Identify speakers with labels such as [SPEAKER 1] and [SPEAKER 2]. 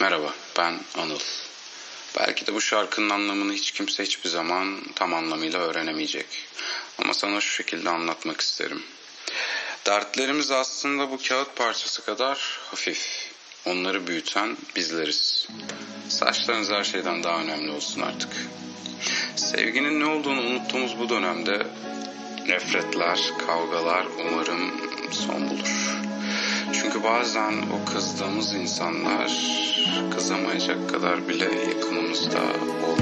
[SPEAKER 1] Merhaba, ben Anıl. Belki de bu şarkının anlamını hiç kimse hiçbir zaman tam anlamıyla öğrenemeyecek. Ama sana şu şekilde anlatmak isterim. Dertlerimiz aslında bu kağıt parçası kadar hafif. Onları büyüten bizleriz. Saçlarınız her şeyden daha önemli olsun artık. Sevginin ne olduğunu unuttuğumuz bu dönemde nefretler, kavgalar umarım son bulur. Çünkü bazen o kızdığımız insanlar kızamayacak kadar bile yakınımızda olmayabilir.